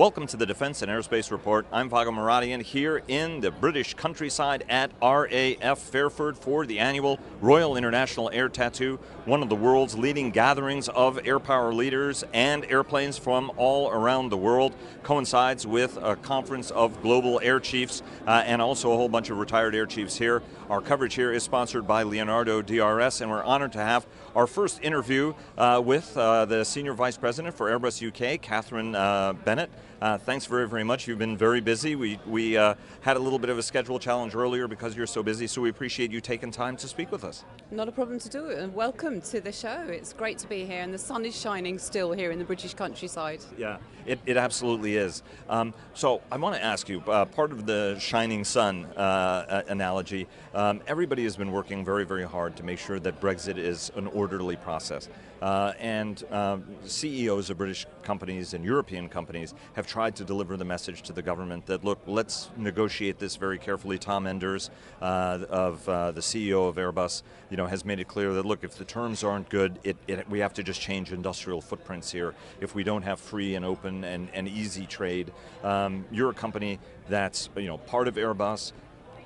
Welcome to the Defense and Aerospace Report. I'm Vago Muradian here in the British countryside at RAF Fairford for the annual Royal International Air Tattoo, one of the world's leading gatherings of air power leaders and airplanes from all around the world. Coincides with a conference of global air chiefs uh, and also a whole bunch of retired air chiefs here. Our coverage here is sponsored by Leonardo DRS, and we're honored to have our first interview uh, with uh, the Senior Vice President for Airbus UK, Katherine uh, Bennett. Uh, thanks very, very much. You've been very busy. We, we uh, had a little bit of a schedule challenge earlier because you're so busy, so we appreciate you taking time to speak with us. Not a problem to do it, and welcome to the show. It's great to be here, and the sun is shining still here in the British countryside. Yeah, it, it absolutely is. Um, so I want to ask you, uh, part of the shining sun uh, analogy, um, everybody has been working very, very hard to make sure that Brexit is an orderly process. Uh, and um, CEOs of British companies and European companies have tried to deliver the message to the government that, look, let's negotiate this very carefully. Tom Enders, uh, of uh, the CEO of Airbus, you know, has made it clear that, look, if the terms aren't good, it, it, we have to just change industrial footprints here. If we don't have free and open and, and easy trade, um, you're a company that's, you know, part of Airbus,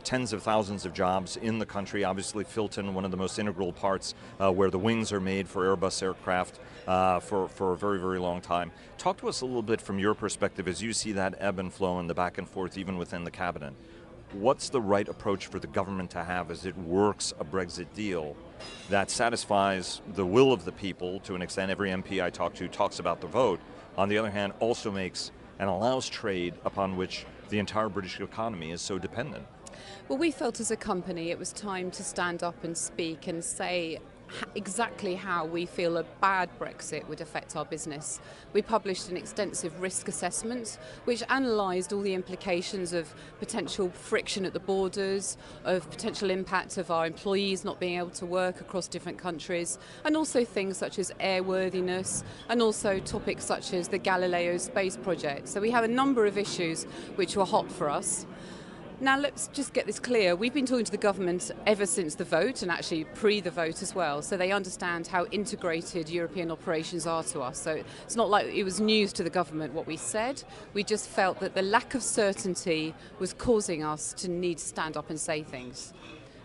tens of thousands of jobs in the country. Obviously, Filton, one of the most integral parts uh, where the wings are made for Airbus aircraft uh, for, for a very, very long time. Talk to us a little bit from your perspective as you see that ebb and flow and the back and forth even within the cabinet. What's the right approach for the government to have as it works a Brexit deal that satisfies the will of the people to an extent? Every MP I talk to talks about the vote. On the other hand, also makes and allows trade upon which the entire British economy is so dependent. Well, we felt as a company it was time to stand up and speak and say exactly how we feel a bad Brexit would affect our business. We published an extensive risk assessment which analysed all the implications of potential friction at the borders, of potential impact of our employees not being able to work across different countries, and also things such as airworthiness, and also topics such as the Galileo space project. So we have a number of issues which were hot for us. Now, let's just get this clear. We've been talking to the government ever since the vote and actually pre the vote as well, so they understand how integrated European operations are to us. So it's not like it was news to the government what we said. We just felt that the lack of certainty was causing us to need to stand up and say things.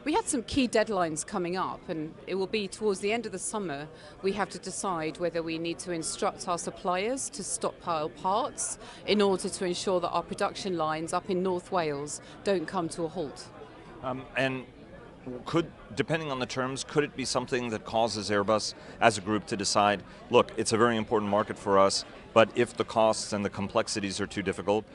We had some key deadlines coming up, and it will be towards the end of the summer we have to decide whether we need to instruct our suppliers to stockpile parts in order to ensure that our production lines up in North Wales don't come to a halt. Um, and could, depending on the terms, could it be something that causes Airbus as a group to decide, look, it's a very important market for us, but if the costs and the complexities are too difficult,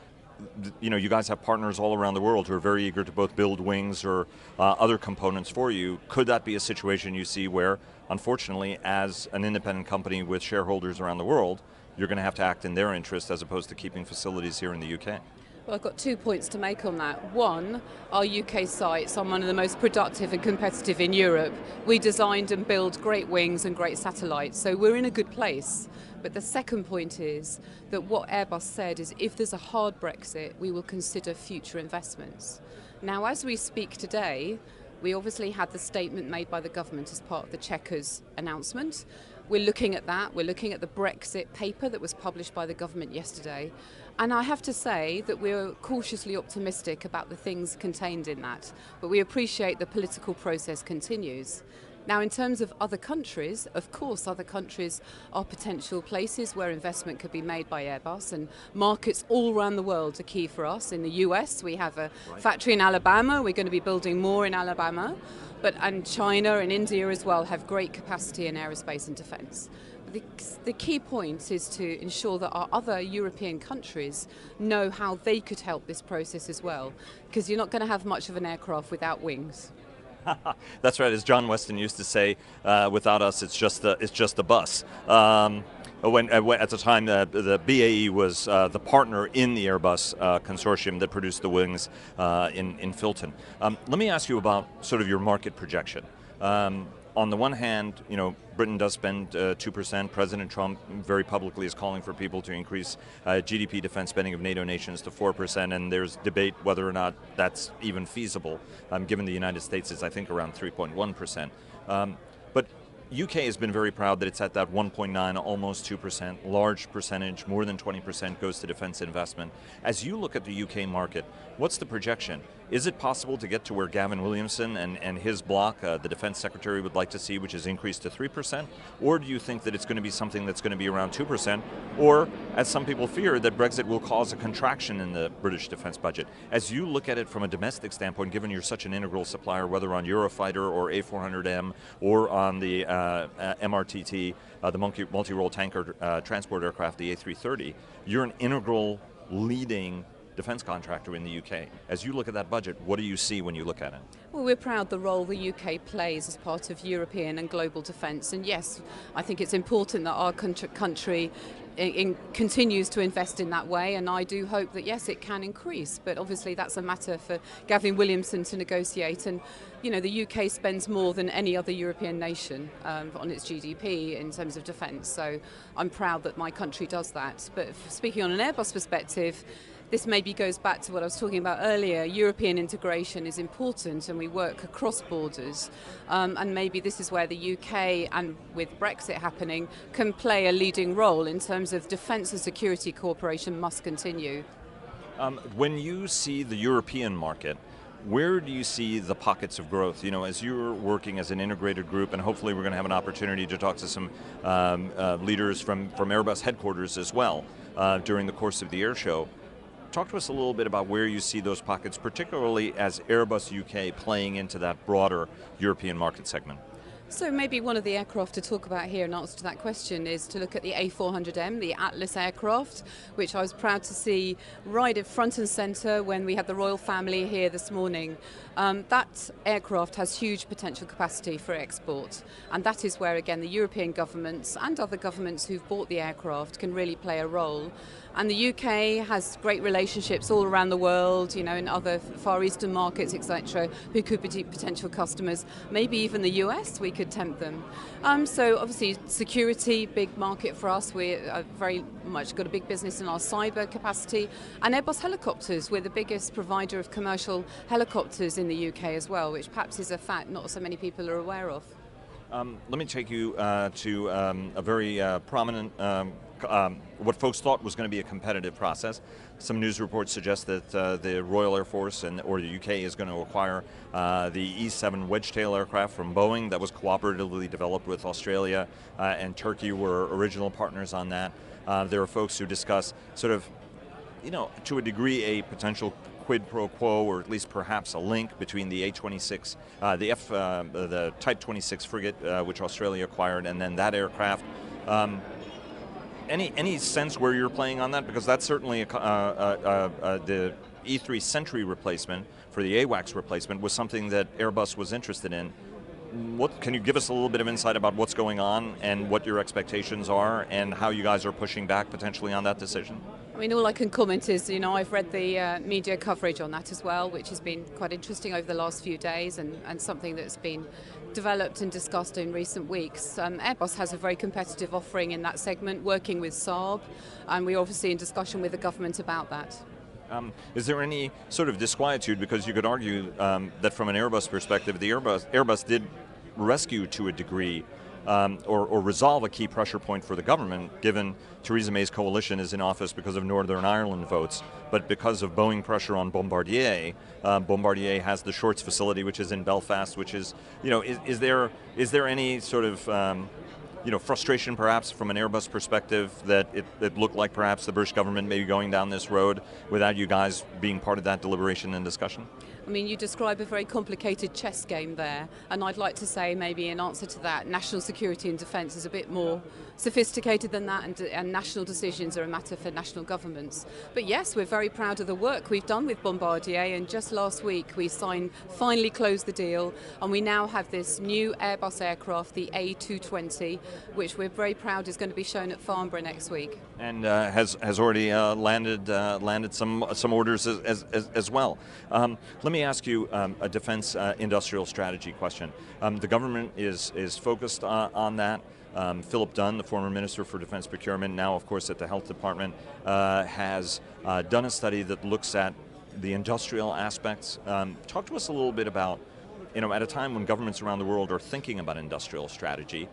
you know, you guys have partners all around the world who are very eager to both build wings or uh, other components for you. Could that be a situation you see where, unfortunately, as an independent company with shareholders around the world, you're going to have to act in their interest as opposed to keeping facilities here in the UK? Well, I've got two points to make on that. One, our UK sites are one of the most productive and competitive in Europe. We designed and build great wings and great satellites, so we're in a good place. But the second point is that what Airbus said is if there's a hard Brexit, we will consider future investments. Now, as we speak today, we obviously had the statement made by the government as part of the Chequers announcement. We're looking at that. We're looking at the Brexit paper that was published by the government yesterday. And I have to say that we're cautiously optimistic about the things contained in that, but we appreciate the political process continues. Now, in terms of other countries, of course, other countries are potential places where investment could be made by Airbus, and markets all around the world are key for us. In the US, we have a right. factory in Alabama, we're going to be building more in Alabama, but and China and India as well have great capacity in aerospace and defence the, the key point is to ensure that our other European countries know how they could help this process as well, because you're not going to have much of an aircraft without wings. That's right. As John Weston used to say, uh, without us, it's just the it's just a bus. Um, when, at the time, uh, the BAE was uh, the partner in the Airbus uh, consortium that produced the wings uh, in in Filton. Um, let me ask you about sort of your market projection. Um, on the one hand, you know, Britain does spend uh, 2%. President Trump very publicly is calling for people to increase uh, GDP defense spending of NATO nations to 4%, and there's debate whether or not that's even feasible, um, given the United States is, I think, around 3.1%. UK has been very proud that it's at that 1.9, almost 2%, large percentage, more than 20% goes to defense investment. As you look at the UK market, what's the projection? Is it possible to get to where Gavin Williamson and, and his bloc, uh, the defense secretary, would like to see, which is increased to 3%? Or do you think that it's going to be something that's going to be around 2%? Or, as some people fear, that Brexit will cause a contraction in the British defense budget? As you look at it from a domestic standpoint, given you're such an integral supplier, whether on Eurofighter or A400M or on the uh, MRTT, uh, the multi-role tanker uh, transport aircraft, the A330, you're an integral leading defence contractor in the UK. As you look at that budget, what do you see when you look at it? Well, we're proud the role the UK plays as part of European and global defence. And yes, I think it's important that our country in continues to invest in that way, and I do hope that yes, it can increase. But obviously, that's a matter for Gavin Williamson to negotiate. And you know, the UK spends more than any other European nation um, on its GDP in terms of defence. So I'm proud that my country does that. But speaking on an Airbus perspective this maybe goes back to what I was talking about earlier. European integration is important and we work across borders. Um, and maybe this is where the UK, and with Brexit happening, can play a leading role in terms of defence and security cooperation must continue. Um, when you see the European market, where do you see the pockets of growth? You know, as you're working as an integrated group, and hopefully we're going to have an opportunity to talk to some um, uh, leaders from, from Airbus headquarters as well uh, during the course of the air show. Talk to us a little bit about where you see those pockets, particularly as Airbus UK playing into that broader European market segment. So maybe one of the aircraft to talk about here in answer to that question is to look at the A400M, the Atlas aircraft, which I was proud to see right at front and centre when we had the royal family here this morning. Um, that aircraft has huge potential capacity for export, and that is where again the European governments and other governments who've bought the aircraft can really play a role. And the UK has great relationships all around the world, you know, in other Far Eastern markets, etc., who could be potential customers. Maybe even the US, we could tempt them. Um, so obviously, security, big market for us. We are very much got a big business in our cyber capacity. And Airbus helicopters, we're the biggest provider of commercial helicopters in the UK as well, which perhaps is a fact not so many people are aware of. Um, let me take you uh, to um, a very uh, prominent um, um, what folks thought was going to be a competitive process. Some news reports suggest that uh, the Royal Air Force and or the UK is going to acquire uh, the E-7 Wedgetail aircraft from Boeing that was cooperatively developed with Australia uh, and Turkey were original partners on that. Uh, there are folks who discuss sort of, you know, to a degree, a potential quid pro quo, or at least perhaps a link between the A-26, uh, the F, uh, the Type 26 frigate, uh, which Australia acquired, and then that aircraft. Um, any any sense where you're playing on that? Because that's certainly a, uh, uh, uh, the E3 Sentry replacement for the AWACS replacement was something that Airbus was interested in. What can you give us a little bit of insight about what's going on and what your expectations are and how you guys are pushing back potentially on that decision? I mean, all I can comment is, you know, I've read the uh, media coverage on that as well, which has been quite interesting over the last few days and, and something that's been developed and discussed in recent weeks. Um, Airbus has a very competitive offering in that segment, working with Saab, and we're obviously in discussion with the government about that. Um, is there any sort of disquietude because you could argue um, that from an Airbus perspective, the Airbus, Airbus did rescue to a degree um, or, or, resolve a key pressure point for the government, given Theresa May's coalition is in office because of Northern Ireland votes, but because of Boeing pressure on Bombardier, uh, Bombardier has the Shorts facility, which is in Belfast, which is, you know, is, is there is there any sort of um, you know, frustration perhaps from an Airbus perspective that it, it, looked like perhaps the British government may be going down this road without you guys being part of that deliberation and discussion? I mean, you describe a very complicated chess game there, and I'd like to say maybe in answer to that, national security and defence is a bit more sophisticated than that, and, and, national decisions are a matter for national governments. But yes, we're very proud of the work we've done with Bombardier, and just last week we signed, finally closed the deal, and we now have this new Airbus aircraft, the A220, which we're very proud is going to be shown at Farnborough next week. And uh, has has already uh, landed uh, landed some some orders as, as, as well. Um, let me ask you um, a defense uh, industrial strategy question. Um, the government is is focused on, on that. Um, Philip Dunne, the former Minister for Defense Procurement, now of course at the Health Department, uh, has uh, done a study that looks at the industrial aspects. Um, talk to us a little bit about, you know, at a time when governments around the world are thinking about industrial strategy,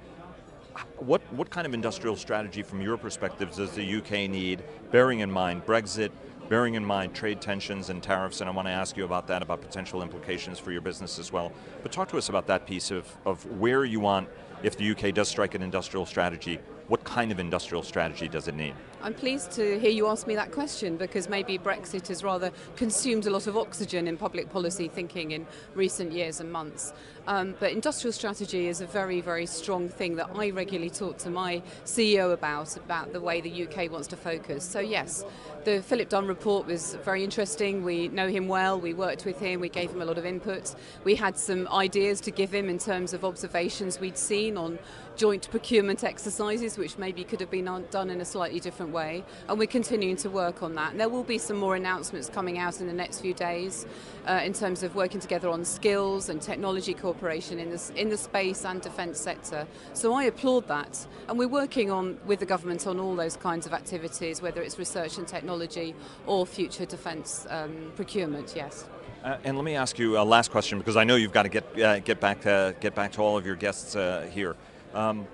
What, what kind of industrial strategy from your perspective does the UK need, bearing in mind Brexit, bearing in mind trade tensions and tariffs, and I want to ask you about that, about potential implications for your business as well. But talk to us about that piece of, of where you want, if the UK does strike an industrial strategy, what kind of industrial strategy does it need? I'm pleased to hear you ask me that question because maybe Brexit has rather consumed a lot of oxygen in public policy thinking in recent years and months. Um, but industrial strategy is a very, very strong thing that I regularly talk to my CEO about, about the way the UK wants to focus. So, yes, the Philip Dunne report was very interesting. We know him well, we worked with him, we gave him a lot of input. We had some ideas to give him in terms of observations we'd seen on joint procurement exercises, which maybe could have been done in a slightly different way, and we're continuing to work on that. And there will be some more announcements coming out in the next few days uh, in terms of working together on skills and technology cooperation in the, in the space and defence sector. So I applaud that, and we're working on with the government on all those kinds of activities, whether it's research and technology or future defence um, procurement. Yes. Uh, and let me ask you a last question because I know you've got to get uh, get back to get back to all of your guests uh, here. Um,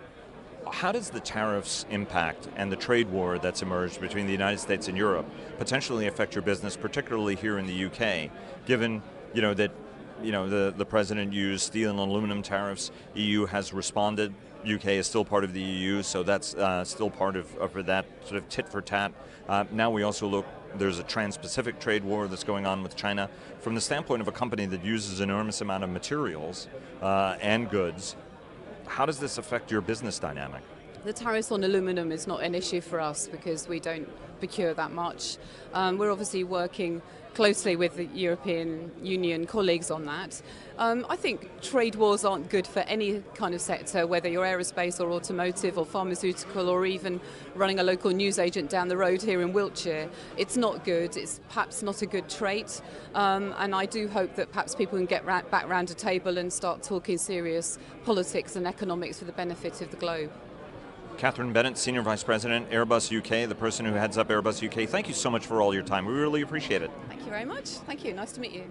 how does the tariffs impact and the trade war that's emerged between the United States and Europe potentially affect your business, particularly here in the UK, given you know that you know the, the president used steel and aluminum tariffs, EU has responded, UK is still part of the EU, so that's uh, still part of, of, that sort of tit for tat. Uh, now we also look, there's a trans-Pacific trade war that's going on with China. From the standpoint of a company that uses enormous amount of materials uh, and goods how does this affect your business dynamic? The tariffs on aluminum is not an issue for us because we don't procure that much. Um, we're obviously working closely with the European Union colleagues on that. Um, I think trade wars aren't good for any kind of sector, whether you're aerospace or automotive or pharmaceutical or even running a local newsagent down the road here in Wiltshire. It's not good. It's perhaps not a good trait. Um, and I do hope that perhaps people can get back round a table and start talking serious politics and economics for the benefit of the globe. Katherine Bennett, Senior Vice President, Airbus UK, the person who heads up Airbus UK. Thank you so much for all your time. We really appreciate it. Thank you very much. Thank you. Nice to meet you.